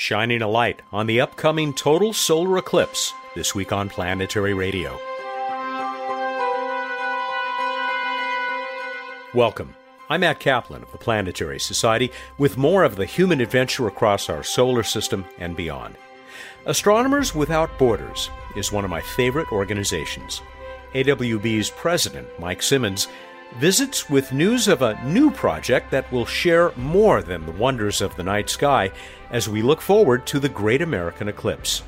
shining a light on the upcoming total solar eclipse this week on Planetary Radio. Welcome. I'm Matt Kaplan of the Planetary Society with more of the human adventure across our solar system and beyond. Astronomers Without Borders is one of my favorite organizations. AWB's president, Mike Simmons, visits with news of a new project that will share more than the wonders of the night sky as we look forward to the Great American Eclipse.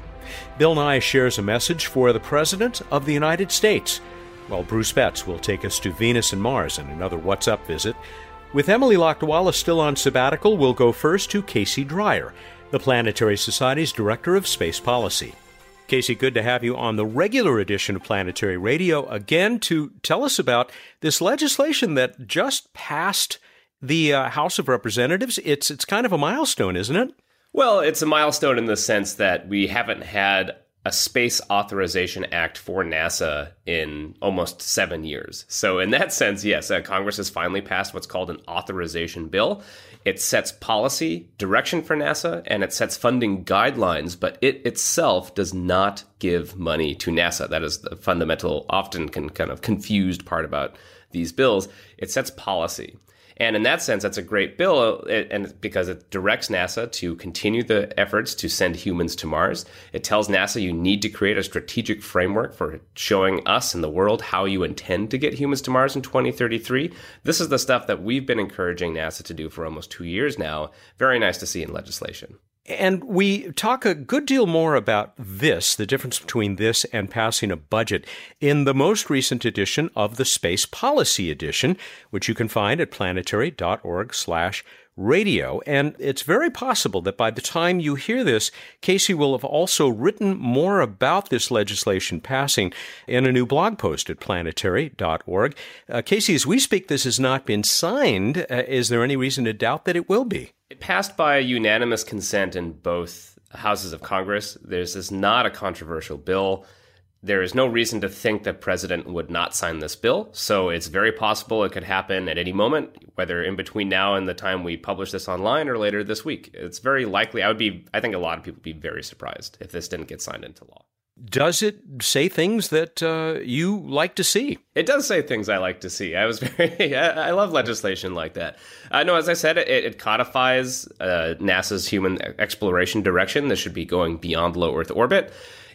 Bill Nye shares a message for the President of the United States while Bruce Betts will take us to Venus and Mars in another What's Up visit. With Emily Lakdawalla still on sabbatical, we'll go first to Casey Dreyer, the Planetary Society's Director of Space Policy. Casey, good to have you on the regular edition of Planetary Radio again to tell us about this legislation that just passed the uh, House of Representatives. It's it's kind of a milestone, isn't it? Well, it's a milestone in the sense that we haven't had a Space Authorization Act for NASA in almost seven years. So, in that sense, yes, uh, Congress has finally passed what's called an authorization bill. It sets policy, direction for NASA, and it sets funding guidelines, but it itself does not give money to NASA. That is the fundamental, often can kind of confused part about these bills. It sets policy. And in that sense, that's a great bill, uh, and because it directs NASA to continue the efforts to send humans to Mars. It tells NASA you need to create a strategic framework for showing us and the world how you intend to get humans to Mars in 2033. This is the stuff that we've been encouraging NASA to do for almost two years now. Very nice to see in legislation. And we talk a good deal more about this, the difference between this and passing a budget, in the most recent edition of the Space Policy Edition, which you can find at planetary.org slash radio. And it's very possible that by the time you hear this, Casey will have also written more about this legislation passing in a new blog post at planetary.org. Uh, Casey, as we speak, this has not been signed. Uh, is there any reason to doubt that it will be? It passed by unanimous consent in both houses of Congress. This is not a controversial bill. There is no reason to think that president would not sign this bill. So it's very possible it could happen at any moment, whether in between now and the time we publish this online or later this week. It's very likely. I would be, I think a lot of people would be very surprised if this didn't get signed into law. Does it say things that uh, you like to see? It does say things I like to see. I was very, I love legislation like that. Uh, no, as I said, it, it codifies uh, NASA's human exploration direction. This should be going beyond low Earth orbit.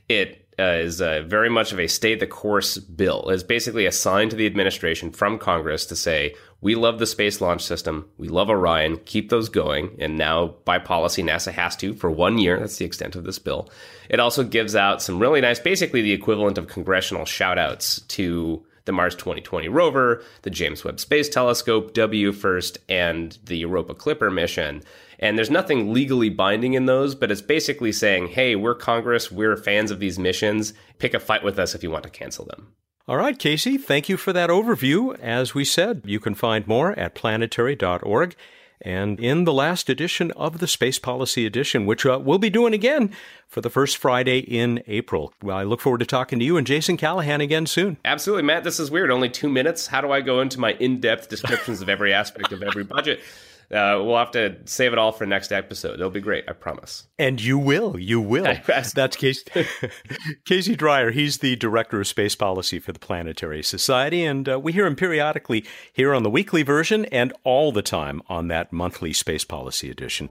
It uh, is uh, very much of a stay the course bill. It's basically assigned to the administration from Congress to say, we love the space launch system. We love Orion. Keep those going. And now, by policy, NASA has to for one year. That's the extent of this bill. It also gives out some really nice, basically the equivalent of congressional shout outs to the Mars 2020 rover, the James Webb Space Telescope, WFIRST, and the Europa Clipper mission. And there's nothing legally binding in those, but it's basically saying, hey, we're Congress, we're fans of these missions. Pick a fight with us if you want to cancel them. All right, Casey, thank you for that overview. As we said, you can find more at planetary.org and in the last edition of the Space Policy Edition, which uh, we'll be doing again for the first Friday in April. Well, I look forward to talking to you and Jason Callahan again soon. Absolutely, Matt. This is weird. Only two minutes. How do I go into my in depth descriptions of every aspect of every budget? Uh, we'll have to save it all for next episode. It'll be great, I promise. And you will, you will. That's Casey, Casey Dreyer. He's the director of space policy for the Planetary Society, and uh, we hear him periodically here on the weekly version and all the time on that monthly space policy edition.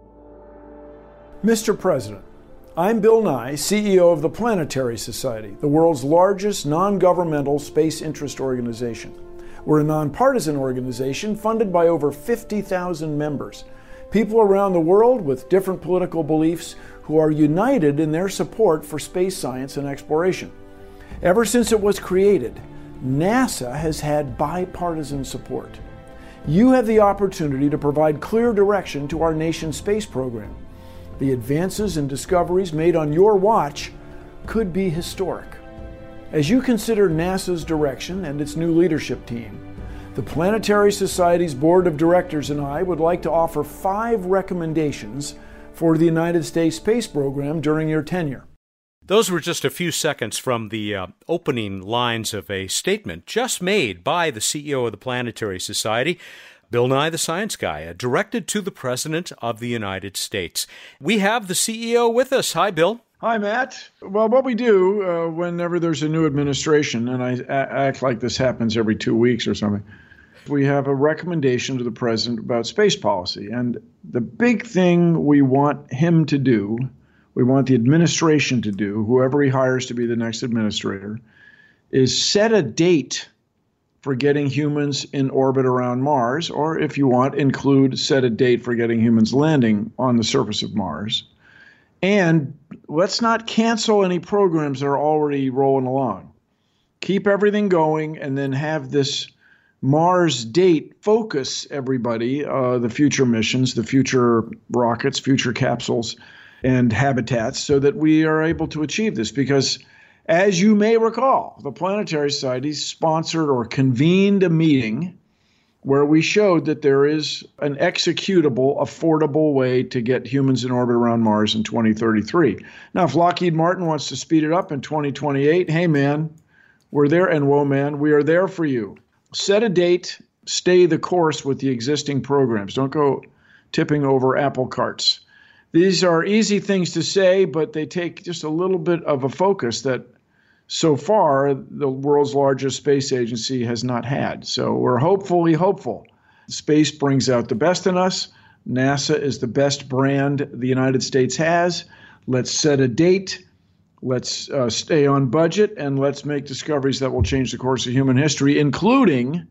Mr. President, I'm Bill Nye, CEO of the Planetary Society, the world's largest non governmental space interest organization. We're a nonpartisan organization funded by over 50,000 members, people around the world with different political beliefs who are united in their support for space science and exploration. Ever since it was created, NASA has had bipartisan support. You have the opportunity to provide clear direction to our nation's space program. The advances and discoveries made on your watch could be historic. As you consider NASA's direction and its new leadership team, the Planetary Society's Board of Directors and I would like to offer five recommendations for the United States space program during your tenure. Those were just a few seconds from the uh, opening lines of a statement just made by the CEO of the Planetary Society Bill Nye the Science Guy, uh, directed to the President of the United States. We have the CEO with us. Hi, Bill. Hi, Matt. Well, what we do uh, whenever there's a new administration, and I a- act like this happens every two weeks or something, we have a recommendation to the president about space policy. And the big thing we want him to do, we want the administration to do, whoever he hires to be the next administrator, is set a date for getting humans in orbit around Mars, or if you want, include set a date for getting humans landing on the surface of Mars. And let's not cancel any programs that are already rolling along. Keep everything going and then have this Mars date focus everybody, uh, the future missions, the future rockets, future capsules, and habitats, so that we are able to achieve this. Because, as you may recall, the Planetary Society sponsored or convened a meeting where we showed that there is an executable, affordable way to get humans in orbit around Mars in 2033. Now, if Lockheed Martin wants to speed it up in 2028, hey man, we're there, and whoa man, we are there for you. Set a date, stay the course with the existing programs. Don't go tipping over apple carts. These are easy things to say, but they take just a little bit of a focus that so far the world's largest space agency has not had. So we're hopefully hopeful. Space brings out the best in us. NASA is the best brand the United States has. Let's set a date. Let's uh, stay on budget and let's make discoveries that will change the course of human history, including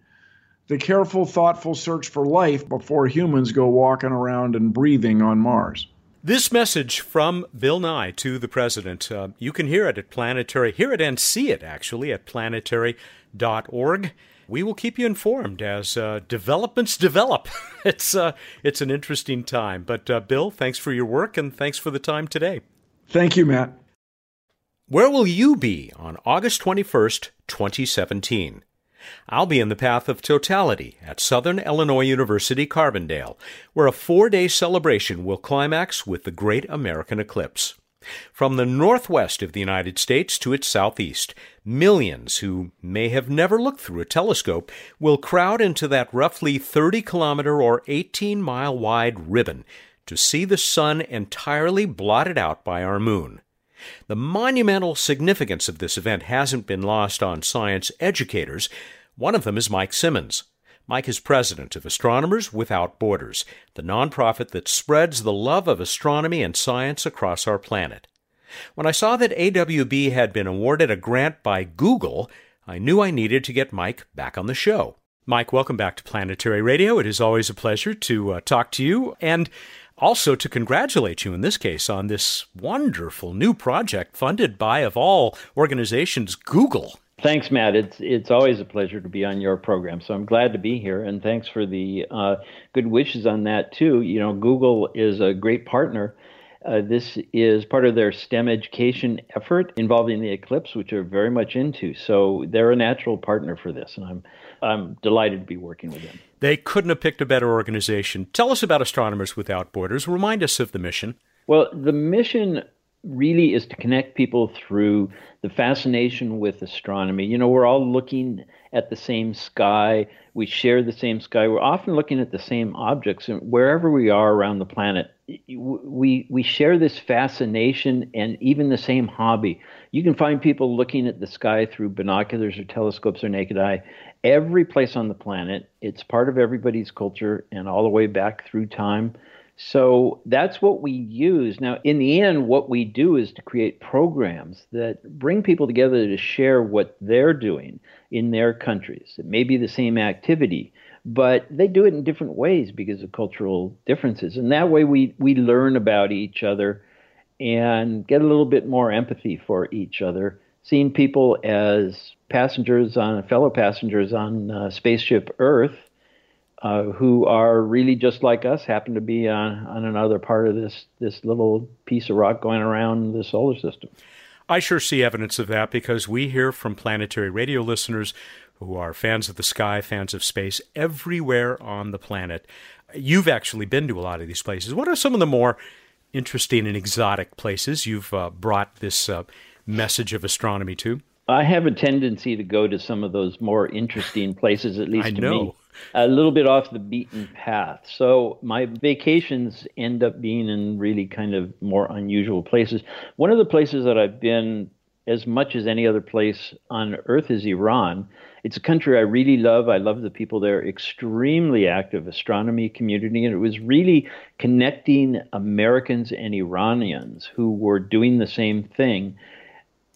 the careful, thoughtful search for life before humans go walking around and breathing on Mars. This message from Bill Nye to the president, uh, you can hear it at Planetary, hear it and see it actually at planetary.org. We will keep you informed as uh, developments develop. it's uh, it's an interesting time. But uh, Bill, thanks for your work and thanks for the time today. Thank you, Matt. Where will you be on August 21st, 2017? I'll be in the path of totality at Southern Illinois University Carbondale, where a four day celebration will climax with the Great American Eclipse. From the northwest of the United States to its southeast, millions who may have never looked through a telescope will crowd into that roughly 30 kilometer or 18 mile wide ribbon to see the sun entirely blotted out by our moon. The monumental significance of this event hasn't been lost on science educators. One of them is Mike Simmons. Mike is president of Astronomers Without Borders, the nonprofit that spreads the love of astronomy and science across our planet. When I saw that AWB had been awarded a grant by Google, I knew I needed to get Mike back on the show. Mike, welcome back to Planetary Radio. It is always a pleasure to uh, talk to you and also to congratulate you in this case on this wonderful new project funded by, of all organizations, Google. Thanks, Matt. It's it's always a pleasure to be on your program. So I'm glad to be here, and thanks for the uh, good wishes on that too. You know, Google is a great partner. Uh, this is part of their STEM education effort involving the eclipse, which are very much into. So they're a natural partner for this, and I'm I'm delighted to be working with them. They couldn't have picked a better organization. Tell us about Astronomers Without Borders. Remind us of the mission. Well, the mission really is to connect people through the fascination with astronomy. You know, we're all looking at the same sky. We share the same sky. We're often looking at the same objects, and wherever we are around the planet, we we share this fascination and even the same hobby. You can find people looking at the sky through binoculars or telescopes or naked eye. Every place on the planet, it's part of everybody's culture, and all the way back through time. So that's what we use. Now, in the end, what we do is to create programs that bring people together to share what they're doing in their countries. It may be the same activity, but they do it in different ways because of cultural differences. And that way we, we learn about each other and get a little bit more empathy for each other, seeing people as passengers on fellow passengers on uh, spaceship Earth uh, who are really just like us, happen to be on, on another part of this this little piece of rock going around the solar system. I sure see evidence of that because we hear from planetary radio listeners who are fans of the sky, fans of space, everywhere on the planet. You've actually been to a lot of these places. What are some of the more interesting and exotic places you've uh, brought this uh, message of astronomy to? I have a tendency to go to some of those more interesting places, at least I to know. me. A little bit off the beaten path. So my vacations end up being in really kind of more unusual places. One of the places that I've been as much as any other place on earth is Iran. It's a country I really love. I love the people there, extremely active astronomy community, and it was really connecting Americans and Iranians who were doing the same thing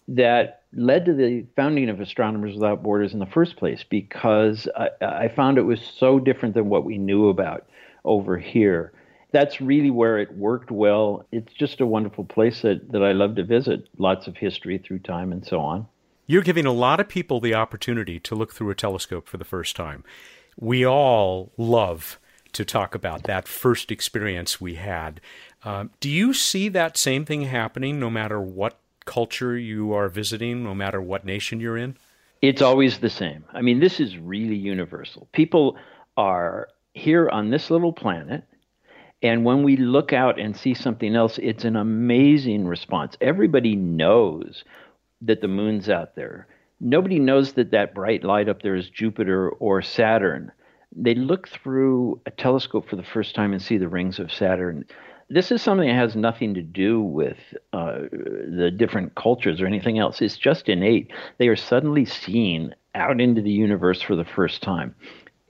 that led to the founding of Astronomers Without Borders in the first place because I, I, found it was so different than what we knew about over here. That's really where it worked well. It's just a wonderful place that, that I love to visit. Lots of history through time and so on. You're giving a lot of people the opportunity to look through a telescope for the first time. We all love to talk about that first experience we had. Uh, do you see that same thing happening no matter what culture you are visiting, no matter what nation you're in? It's always the same. I mean, this is really universal. People are here on this little planet, and when we look out and see something else, it's an amazing response. Everybody knows that the moon's out there. Nobody knows that that bright light up there is Jupiter or Saturn. They look through a telescope for the first time and see the rings of Saturn this is something that has nothing to do with uh, the different cultures or anything else. It's just innate. They are suddenly seen out into the universe for the first time,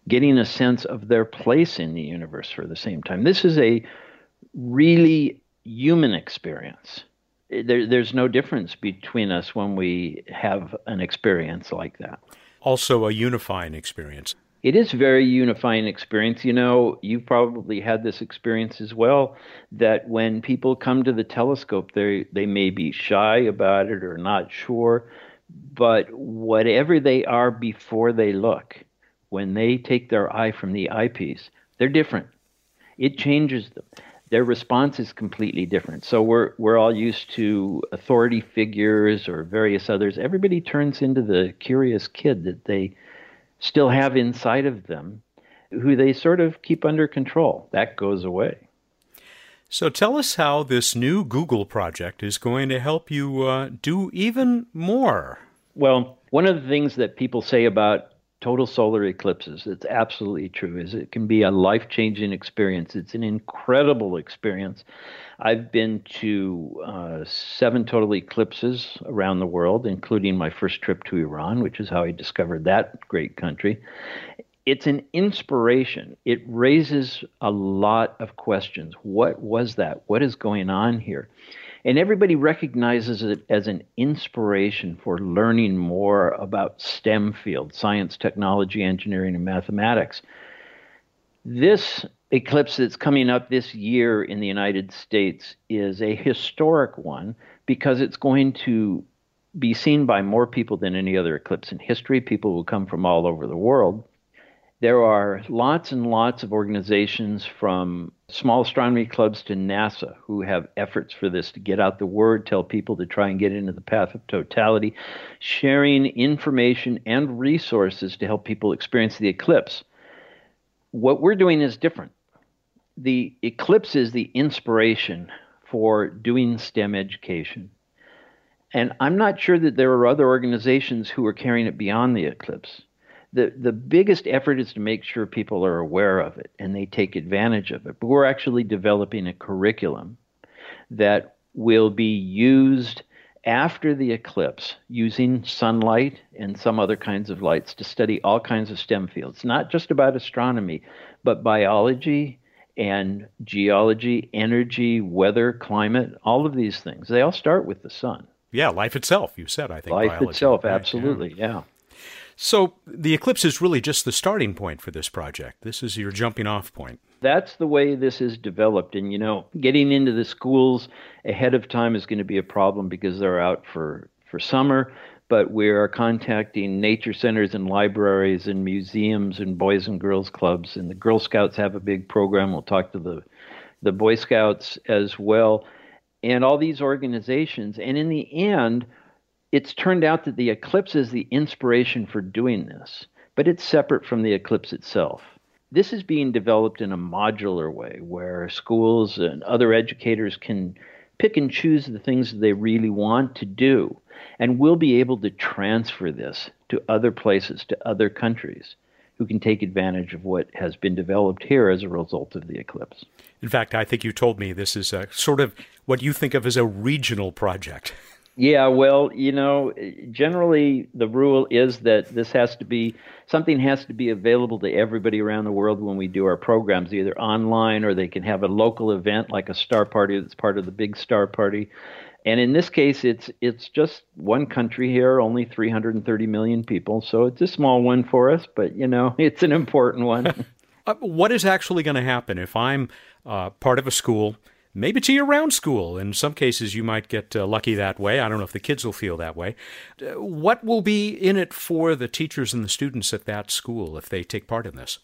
getting a sense of their place in the universe for the same time. This is a really human experience. There, there's no difference between us when we have an experience like that. Also, a unifying experience it is very unifying experience. You know, you've probably had this experience as well. That when people come to the telescope, they they may be shy about it or not sure, but whatever they are before they look, when they take their eye from the eyepiece, they're different. It changes them. Their response is completely different. So we're we're all used to authority figures or various others. Everybody turns into the curious kid that they still have inside of them who they sort of keep under control. That goes away. So tell us how this new Google project is going to help you uh, do even more. Well, one of the things that people say about total solar eclipses, it's absolutely true, is it can be a life changing experience. It's an incredible experience. I've been to uh, seven total eclipses around the world, including my first trip to Iran, which is how I discovered that great country. It's an inspiration. It raises a lot of questions. What was that? What is going on here? And everybody recognizes it as an inspiration for learning more about STEM fields science, technology, engineering, and mathematics. This eclipse that's coming up this year in the United States is a historic one because it's going to be seen by more people than any other eclipse in history. People will come from all over the world. There are lots and lots of organizations from small astronomy clubs to NASA who have efforts for this to get out the word, tell people to try and get into the path of totality, sharing information and resources to help people experience the eclipse. What we're doing is different the eclipse is the inspiration for doing STEM education. And I'm not sure that there are other organizations who are carrying it beyond the eclipse. The, the biggest effort is to make sure people are aware of it and they take advantage of it. But we're actually developing a curriculum that will be used after the eclipse using sunlight and some other kinds of lights to study all kinds of STEM fields, not just about astronomy, but biology, and geology, energy, weather, climate, all of these things. They all start with the sun. Yeah, life itself, you said, I think. Life biology, itself, right? absolutely, yeah. yeah. So the eclipse is really just the starting point for this project. This is your jumping off point. That's the way this is developed. And, you know, getting into the schools ahead of time is going to be a problem because they're out for, for summer but we are contacting nature centers and libraries and museums and boys and girls clubs. And the Girl Scouts have a big program. We'll talk to the the Boy Scouts as well, and all these organizations. And in the end, it's turned out that the eclipse is the inspiration for doing this, but it's separate from the eclipse itself. This is being developed in a modular way where schools and other educators can pick and choose the things that they really want to do and we'll be able to transfer this to other places, to other countries. who can take advantage of what has been developed here as a result of the eclipse. In fact, I think you told me this is a sort of what you think of as a regional project. Yeah, well, you know, generally the rule is that this has to be something has to be available to everybody around the world when we do our programs, either online or they can have a local event like a star party that's part of the big star party. And in this case, it's it's just one country here, only 330 million people, so it's a small one for us, but you know, it's an important one. uh, what is actually going to happen if I'm uh, part of a school? Maybe to your round school. In some cases, you might get uh, lucky that way. I don't know if the kids will feel that way. Uh, what will be in it for the teachers and the students at that school if they take part in this?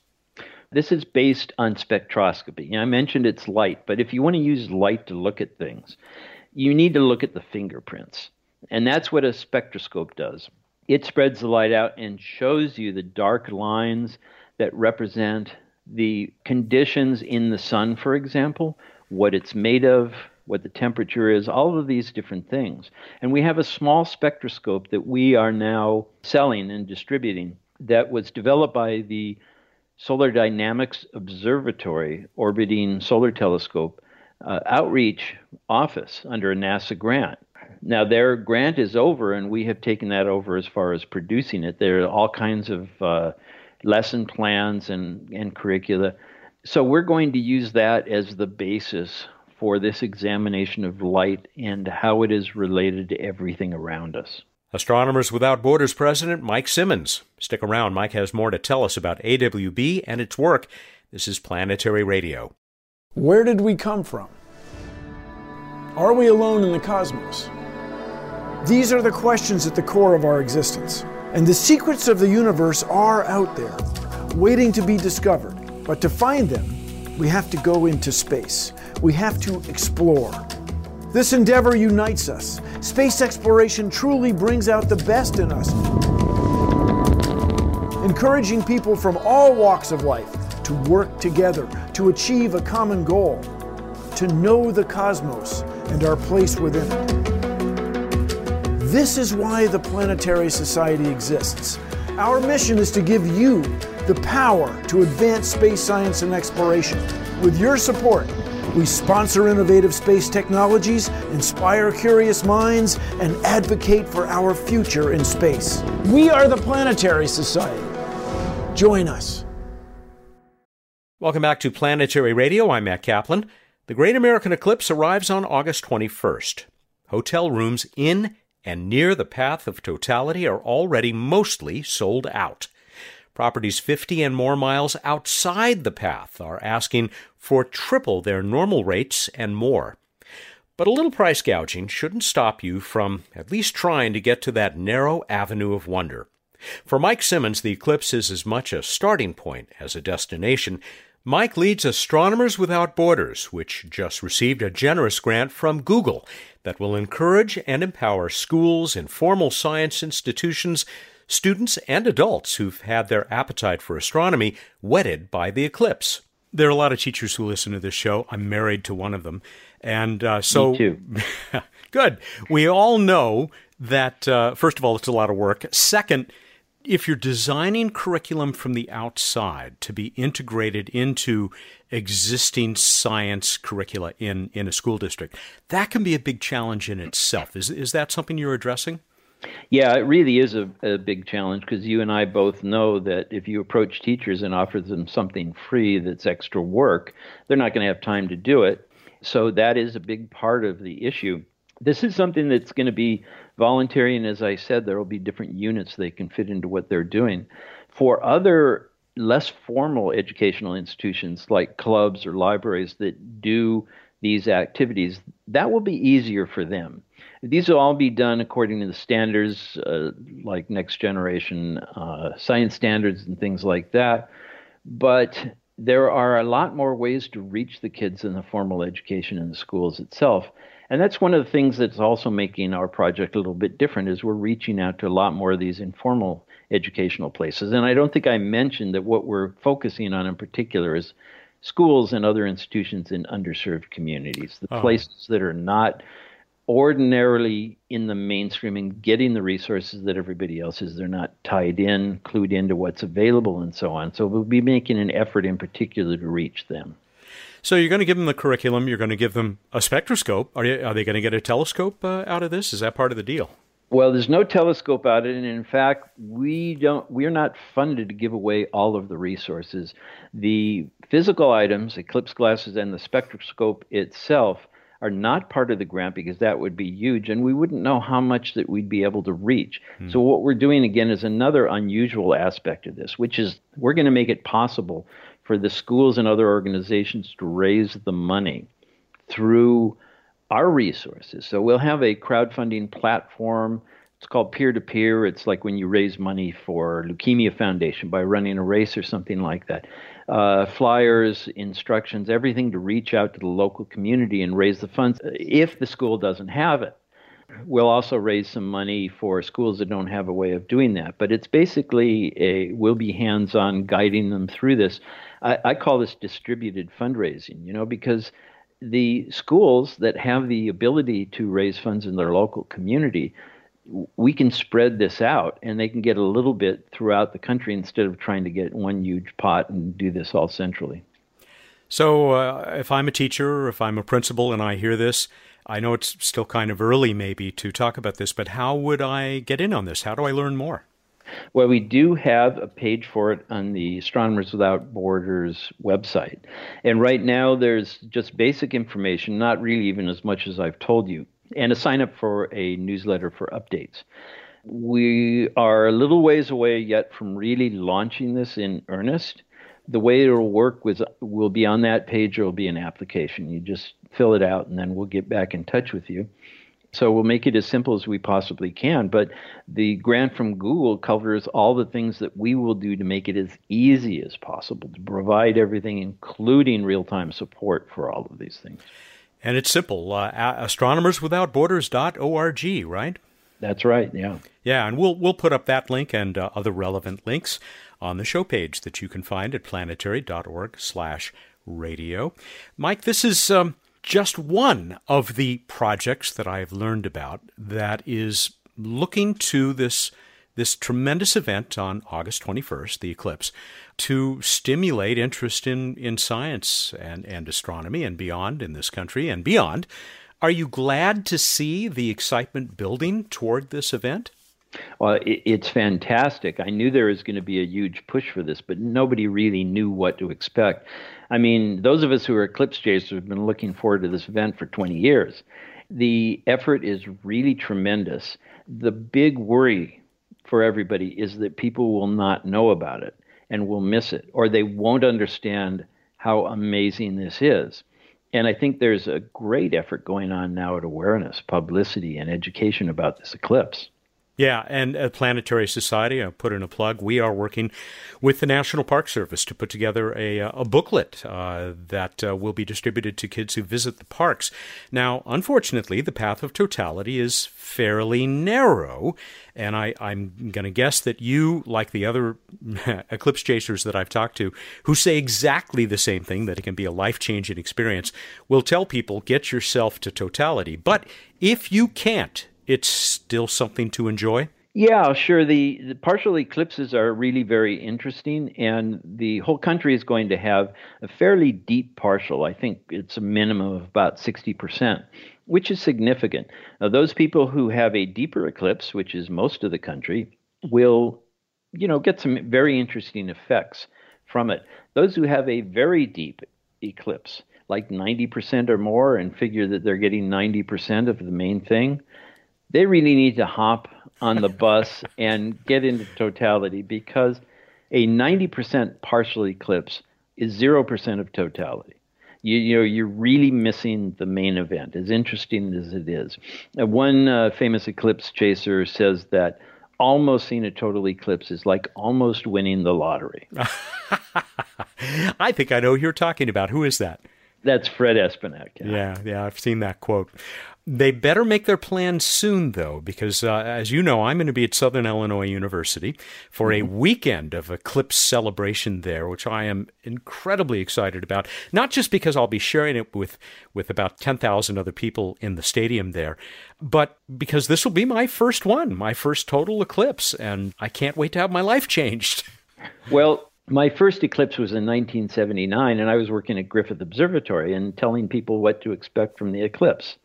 This is based on spectroscopy. I mentioned it's light, but if you want to use light to look at things, you need to look at the fingerprints. And that's what a spectroscope does. It spreads the light out and shows you the dark lines that represent the conditions in the sun, for example, what it's made of, what the temperature is, all of these different things. And we have a small spectroscope that we are now selling and distributing that was developed by the Solar Dynamics Observatory orbiting solar telescope uh, outreach office under a NASA grant. Now, their grant is over, and we have taken that over as far as producing it. There are all kinds of uh, lesson plans and, and curricula so we're going to use that as the basis for this examination of light and how it is related to everything around us. Astronomers Without Borders President Mike Simmons. Stick around, Mike has more to tell us about AWB and its work. This is Planetary Radio. Where did we come from? Are we alone in the cosmos? These are the questions at the core of our existence. And the secrets of the universe are out there, waiting to be discovered. But to find them, we have to go into space. We have to explore. This endeavor unites us. Space exploration truly brings out the best in us, encouraging people from all walks of life to work together to achieve a common goal, to know the cosmos and our place within it. This is why the Planetary Society exists. Our mission is to give you the power to advance space science and exploration. With your support, we sponsor innovative space technologies, inspire curious minds, and advocate for our future in space. We are the Planetary Society. Join us. Welcome back to Planetary Radio. I'm Matt Kaplan. The Great American Eclipse arrives on August 21st. Hotel rooms in and near the path of totality are already mostly sold out. Properties 50 and more miles outside the path are asking for triple their normal rates and more. But a little price gouging shouldn't stop you from at least trying to get to that narrow avenue of wonder. For Mike Simmons, the eclipse is as much a starting point as a destination. Mike leads Astronomers Without Borders, which just received a generous grant from Google that will encourage and empower schools, informal science institutions, students and adults who've had their appetite for astronomy whetted by the eclipse. There are a lot of teachers who listen to this show. I'm married to one of them. And uh, so. Me too. good. We all know that, uh, first of all, it's a lot of work. Second, if you're designing curriculum from the outside to be integrated into existing science curricula in, in a school district, that can be a big challenge in itself. Is, is that something you're addressing? Yeah, it really is a, a big challenge because you and I both know that if you approach teachers and offer them something free that's extra work, they're not going to have time to do it. So that is a big part of the issue. This is something that's going to be voluntary, and as I said, there will be different units they can fit into what they're doing. For other less formal educational institutions like clubs or libraries that do these activities, that will be easier for them these will all be done according to the standards uh, like next generation uh, science standards and things like that. But there are a lot more ways to reach the kids in the formal education in the schools itself. And that's one of the things that's also making our project a little bit different is we're reaching out to a lot more of these informal educational places. And I don't think I mentioned that what we're focusing on in particular is schools and other institutions in underserved communities, the oh. places that are not ordinarily in the mainstream and getting the resources that everybody else is. They're not tied in, clued into what's available, and so on. So we'll be making an effort in particular to reach them. So you're going to give them the curriculum. You're going to give them a spectroscope. Are, you, are they going to get a telescope uh, out of this? Is that part of the deal? Well, there's no telescope out of it, and in fact, we don't. We're not funded to give away all of the resources. The physical items, eclipse glasses, and the spectroscope itself are not part of the grant because that would be huge and we wouldn't know how much that we'd be able to reach. Hmm. So what we're doing again is another unusual aspect of this, which is we're going to make it possible for the schools and other organizations to raise the money through our resources. So we'll have a crowdfunding platform. It's called peer to peer. It's like when you raise money for Leukemia Foundation by running a race or something like that uh, flyers, instructions, everything to reach out to the local community and raise the funds if the school doesn't have it. We'll also raise some money for schools that don't have a way of doing that. But it's basically a we'll be hands on guiding them through this. I, I call this distributed fundraising, you know, because the schools that have the ability to raise funds in their local community we can spread this out and they can get a little bit throughout the country instead of trying to get one huge pot and do this all centrally. So, uh, if I'm a teacher or if I'm a principal and I hear this, I know it's still kind of early maybe to talk about this, but how would I get in on this? How do I learn more? Well, we do have a page for it on the Astronomers Without Borders website. And right now, there's just basic information, not really even as much as I've told you and to sign up for a newsletter for updates. We are a little ways away yet from really launching this in earnest. The way it'll work was will be on that page. There will be an application. You just fill it out, and then we'll get back in touch with you. So we'll make it as simple as we possibly can. But the grant from Google covers all the things that we will do to make it as easy as possible to provide everything, including real time support for all of these things. And it's simple uh, astronomerswithoutborders.org, right? That's right, yeah. Yeah, and we'll, we'll put up that link and uh, other relevant links on the show page that you can find at planetary.org slash radio. Mike, this is um, just one of the projects that I've learned about that is looking to this this tremendous event on August 21st, the eclipse, to stimulate interest in, in science and, and astronomy and beyond in this country and beyond. Are you glad to see the excitement building toward this event? Well, it's fantastic. I knew there was going to be a huge push for this, but nobody really knew what to expect. I mean, those of us who are eclipse chasers have been looking forward to this event for 20 years. The effort is really tremendous. The big worry for everybody is that people will not know about it and will miss it, or they won't understand how amazing this is. And I think there's a great effort going on now at awareness, publicity, and education about this eclipse. Yeah, and at Planetary Society, I'll put in a plug. We are working with the National Park Service to put together a, uh, a booklet uh, that uh, will be distributed to kids who visit the parks. Now, unfortunately, the path of totality is fairly narrow, and I, I'm going to guess that you, like the other eclipse chasers that I've talked to, who say exactly the same thing, that it can be a life changing experience, will tell people get yourself to totality. But if you can't, it's still something to enjoy? Yeah, sure. The, the, partial eclipses are really very interesting, and the whole country is going to have a fairly deep partial. I think it's a minimum of about 60%, which is significant. Now, those people who have a deeper eclipse, which is most of the country, will, you know, get some very interesting effects from it. Those who have a very deep eclipse, like 90% or more, and figure that they're getting 90% of the main thing, they really need to hop on the bus and get into totality because a 90% partial eclipse is 0% of totality. You, you know, you're really missing the main event, as interesting as it is. Uh, one uh, famous eclipse chaser says that almost seeing a total eclipse is like almost winning the lottery. I think I know who you're talking about. Who is that? That's Fred Espenak. Yeah. yeah, yeah, I've seen that quote. They better make their plans soon, though, because uh, as you know, I'm going to be at Southern Illinois University for a mm-hmm. weekend of eclipse celebration there, which I am incredibly excited about. Not just because I'll be sharing it with, with about 10,000 other people in the stadium there, but because this will be my first one, my first total eclipse, and I can't wait to have my life changed. Well, my first eclipse was in 1979, and I was working at Griffith Observatory and telling people what to expect from the eclipse.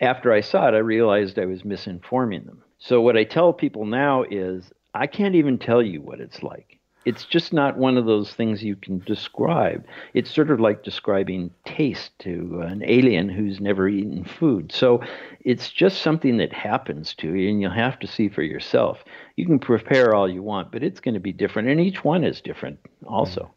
After I saw it, I realized I was misinforming them. So, what I tell people now is I can't even tell you what it's like it's just not one of those things you can describe. It's sort of like describing taste to an alien who's never eaten food. So it's just something that happens to you, and you'll have to see for yourself. You can prepare all you want, but it's going to be different, and each one is different also. Mm.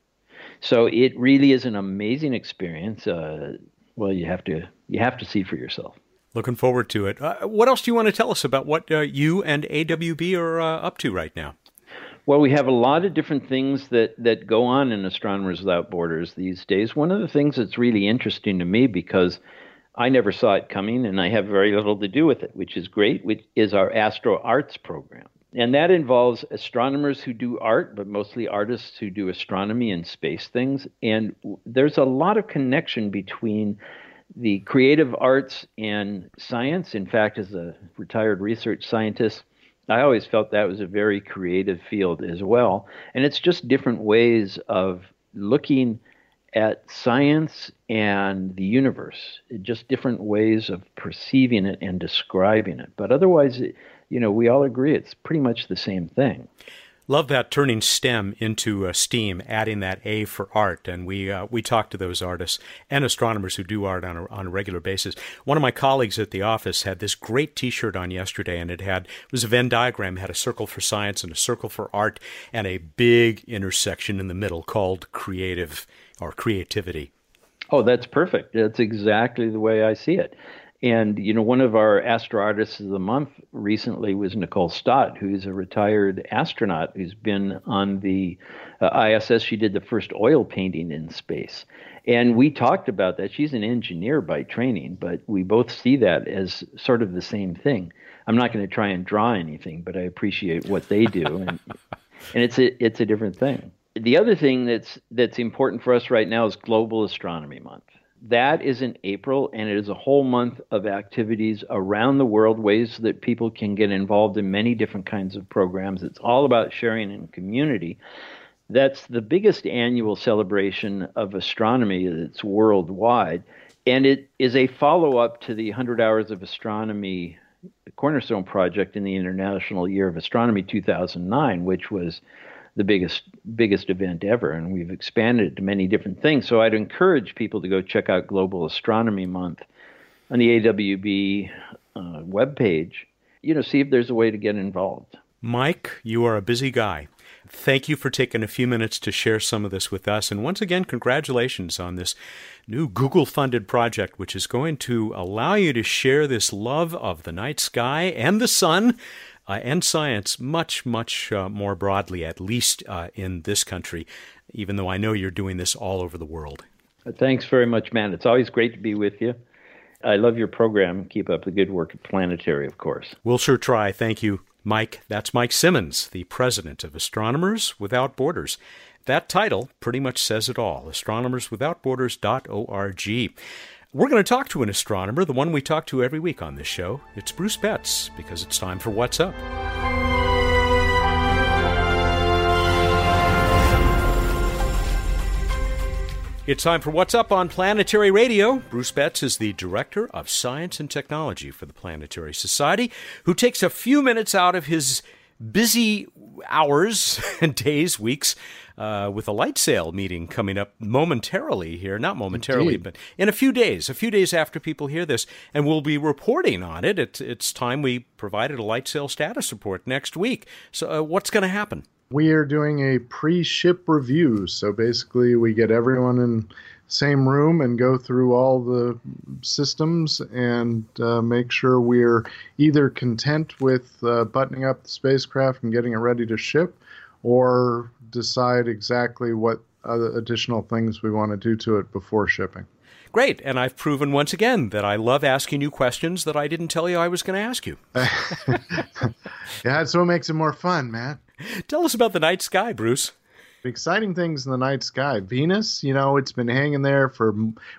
So it really is an amazing experience. Uh, well, you have to you have to see for yourself. Looking forward to it. Uh, what else do you want to tell us about what uh, you and AWB are uh, up to right now? Well, we have a lot of different things that, that go on in Astronomers Without Borders these days. One of the things that's really interesting to me because I never saw it coming and I have very little to do with it, which is great, which is our Astro Arts program. And that involves astronomers who do art, but mostly artists who do astronomy and space things. And there's a lot of connection between the creative arts and science. In fact, as a retired research scientist, I always felt that was a very creative field as well. And it's just different ways of looking at science and the universe, just different ways of perceiving it and describing it. But otherwise, you know, we all agree it's pretty much the same thing. Love that turning STEM into uh, STEAM, adding that A for art. And we uh, we talk to those artists and astronomers who do art on a, on a regular basis. One of my colleagues at the office had this great T-shirt on yesterday, and it had it was a Venn diagram, had a circle for science and a circle for art, and a big intersection in the middle called creative or creativity. Oh, that's perfect. That's exactly the way I see it. And you know, one of our astro artists of the month recently was Nicole Stott, who's a retired astronaut who's been on the uh, ISS. She did the first oil painting in space, and we talked about that. She's an engineer by training, but we both see that as sort of the same thing. I'm not going to try and draw anything, but I appreciate what they do, and and it's a it's a different thing. The other thing that's that's important for us right now is Global Astronomy Month that is in April, and it is a whole month of activities around the world, ways that people can get involved in many different kinds of programs. It's all about sharing and community. That's the biggest annual celebration of astronomy that's worldwide, and it is a follow up to the 100 Hours of Astronomy Cornerstone Project in the International Year of Astronomy 2009, which was the biggest biggest event ever, and we've expanded it to many different things. So I'd encourage people to go check out Global Astronomy Month on the AWB uh, webpage. You know, see if there's a way to get involved. Mike, you are a busy guy. Thank you for taking a few minutes to share some of this with us. And once again, congratulations on this new Google funded project, which is going to allow you to share this love of the night sky and the sun and science much, much uh, more broadly, at least uh, in this country, even though I know you're doing this all over the world. Thanks very much, man. It's always great to be with you. I love your program. Keep up the good work at Planetary, of course. We'll sure try. Thank you, Mike. That's Mike Simmons, the president of Astronomers Without Borders. That title pretty much says it all astronomerswithoutborders.org. We're going to talk to an astronomer, the one we talk to every week on this show. It's Bruce Betts, because it's time for What's Up. It's time for What's Up on Planetary Radio. Bruce Betts is the Director of Science and Technology for the Planetary Society, who takes a few minutes out of his busy hours and days, weeks, uh, with a LightSail meeting coming up momentarily here. Not momentarily, Indeed. but in a few days, a few days after people hear this. And we'll be reporting on it. It's, it's time we provided a LightSail status report next week. So, uh, what's going to happen? We are doing a pre ship review. So, basically, we get everyone in same room and go through all the systems and uh, make sure we're either content with uh, buttoning up the spacecraft and getting it ready to ship or decide exactly what other additional things we want to do to it before shipping. Great. And I've proven once again that I love asking you questions that I didn't tell you I was going to ask you. yeah, that's what makes it more fun, Matt. Tell us about the night sky, Bruce exciting things in the night sky. Venus, you know, it's been hanging there for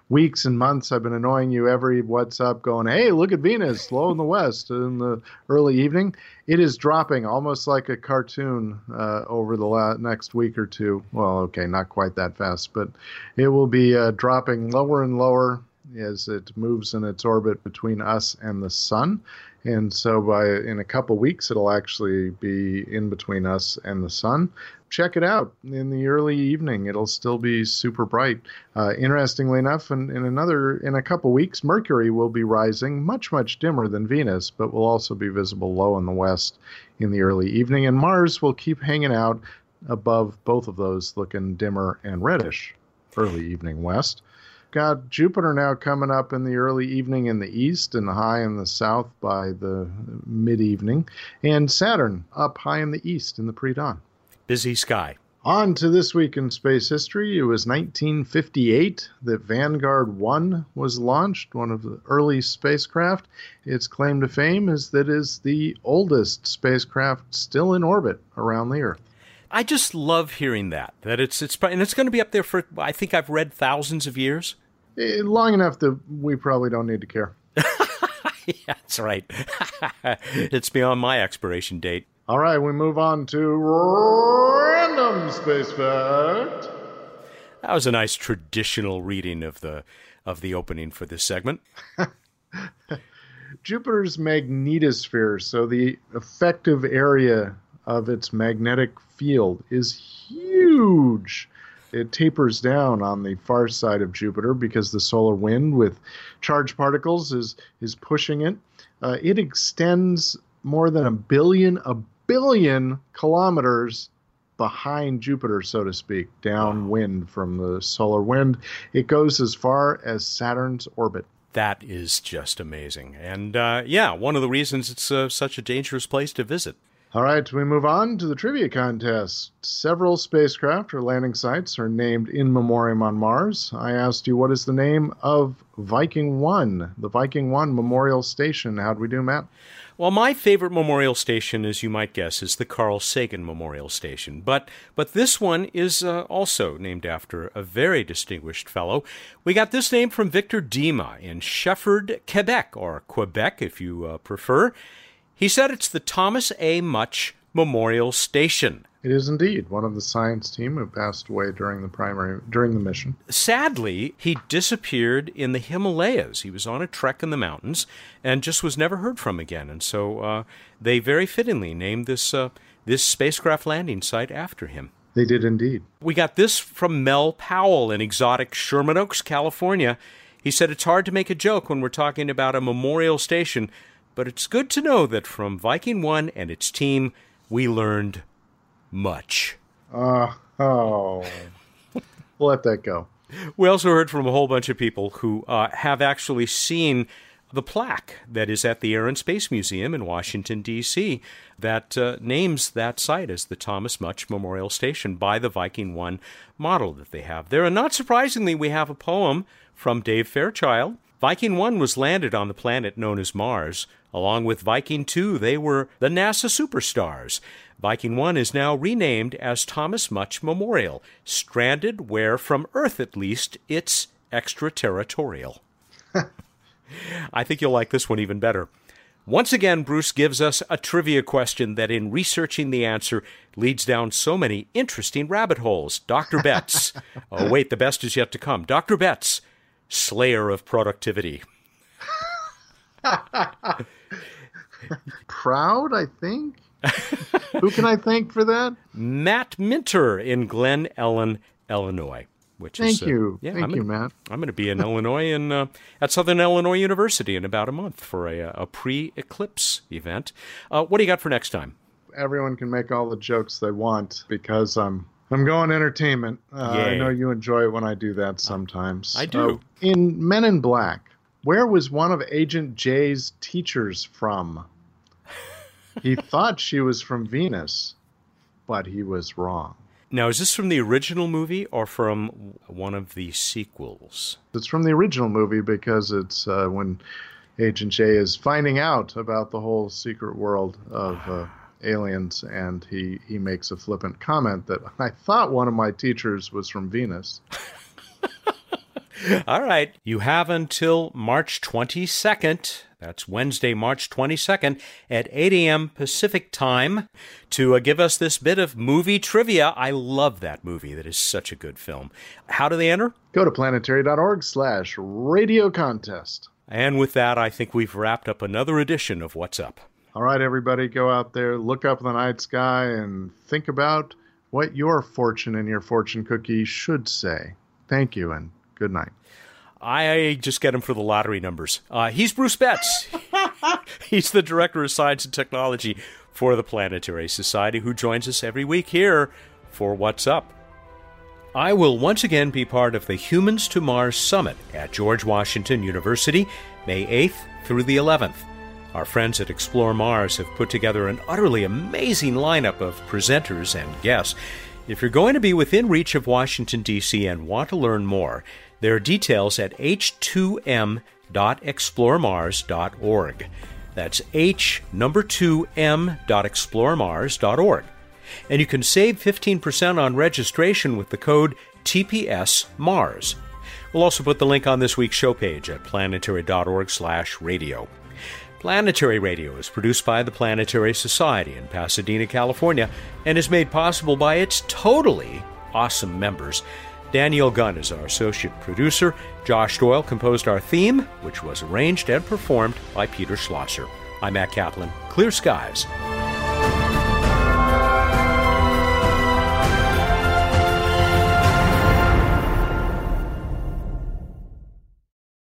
weeks and months. I've been annoying you every what's up, going, hey, look at Venus, low in the west in the early evening. It is dropping almost like a cartoon uh, over the la- next week or two. Well, okay, not quite that fast, but it will be uh, dropping lower and lower as it moves in its orbit between us and the sun. And so by in a couple weeks it'll actually be in between us and the sun check it out in the early evening. It'll still be super bright. Uh, interestingly enough, in, in another in a couple weeks, Mercury will be rising much much dimmer than Venus, but will also be visible low in the west in the early evening. And Mars will keep hanging out above both of those, looking dimmer and reddish early evening west. Got Jupiter now coming up in the early evening in the east and high in the south by the mid evening, and Saturn up high in the east in the pre dawn busy sky. On to this week in space history. It was 1958 that Vanguard 1 was launched, one of the early spacecraft. Its claim to fame is that it is the oldest spacecraft still in orbit around the Earth. I just love hearing that. That it's it's and it's going to be up there for I think I've read thousands of years. Eh, long enough that we probably don't need to care. yeah, that's right. it's beyond my expiration date. All right, we move on to random space fact. That was a nice traditional reading of the of the opening for this segment. Jupiter's magnetosphere, so the effective area of its magnetic field is huge. It tapers down on the far side of Jupiter because the solar wind with charged particles is is pushing it. Uh, it extends more than a billion, a billion kilometers behind Jupiter, so to speak, downwind from the solar wind. It goes as far as Saturn's orbit. That is just amazing. And uh, yeah, one of the reasons it's uh, such a dangerous place to visit. All right, we move on to the trivia contest. Several spacecraft or landing sites are named in memoriam on Mars. I asked you what is the name of Viking 1, the Viking 1 Memorial Station. How'd we do, Matt? Well, my favorite memorial station, as you might guess, is the Carl Sagan Memorial Station. But but this one is uh, also named after a very distinguished fellow. We got this name from Victor Dima in Shefford, Quebec, or Quebec if you uh, prefer. He said it's the Thomas A. Mutch Memorial Station. It is indeed one of the science team who passed away during the primary during the mission. Sadly, he disappeared in the Himalayas. He was on a trek in the mountains and just was never heard from again. And so uh, they very fittingly named this uh, this spacecraft landing site after him. They did indeed. We got this from Mel Powell in exotic Sherman Oaks, California. He said it's hard to make a joke when we're talking about a memorial station, but it's good to know that from Viking 1 and its team, we learned much. Uh, oh. we'll let that go. We also heard from a whole bunch of people who uh, have actually seen the plaque that is at the Air and Space Museum in Washington, D.C., that uh, names that site as the Thomas Mutch Memorial Station by the Viking 1 model that they have there. And not surprisingly, we have a poem from Dave Fairchild. Viking 1 was landed on the planet known as Mars. Along with Viking 2, they were the NASA superstars. Viking 1 is now renamed as Thomas Mutch Memorial, stranded where, from Earth at least, it's extraterritorial. I think you'll like this one even better. Once again, Bruce gives us a trivia question that, in researching the answer, leads down so many interesting rabbit holes. Dr. Betts. oh, wait, the best is yet to come. Dr. Betts, slayer of productivity. Proud, I think. Who can I thank for that? Matt Minter in Glen Ellyn, Illinois. Which thank is, uh, you, yeah, thank I'm you, in, Matt. I'm going to be in Illinois and uh, at Southern Illinois University in about a month for a, a pre-eclipse event. Uh, what do you got for next time? Everyone can make all the jokes they want because I'm I'm going entertainment. Uh, I know you enjoy it when I do that sometimes. I do. Uh, in Men in Black, where was one of Agent J's teachers from? he thought she was from Venus, but he was wrong. Now, is this from the original movie or from one of the sequels? It's from the original movie because it's uh, when Agent J is finding out about the whole secret world of uh, aliens, and he, he makes a flippant comment that I thought one of my teachers was from Venus. All right. You have until March 22nd. That's Wednesday, March 22nd at 8 a.m. Pacific time to uh, give us this bit of movie trivia. I love that movie. That is such a good film. How do they enter? Go to planetary.org slash radio contest. And with that, I think we've wrapped up another edition of What's Up. All right, everybody, go out there, look up the night sky, and think about what your fortune and your fortune cookie should say. Thank you, and good night. I just get him for the lottery numbers. Uh, he's Bruce Betts. he's the director of science and technology for the Planetary Society, who joins us every week here for What's Up. I will once again be part of the Humans to Mars Summit at George Washington University, May 8th through the 11th. Our friends at Explore Mars have put together an utterly amazing lineup of presenters and guests. If you're going to be within reach of Washington, D.C. and want to learn more, there are details at h2m.exploremars.org. That's h number 2m.exploremars.org. And you can save 15% on registration with the code TPS Mars. We'll also put the link on this week's show page at planetary.org/radio. Planetary Radio is produced by the Planetary Society in Pasadena, California, and is made possible by its totally awesome members. Daniel Gunn is our associate producer. Josh Doyle composed our theme, which was arranged and performed by Peter Schlosser. I'm Matt Kaplan. Clear skies.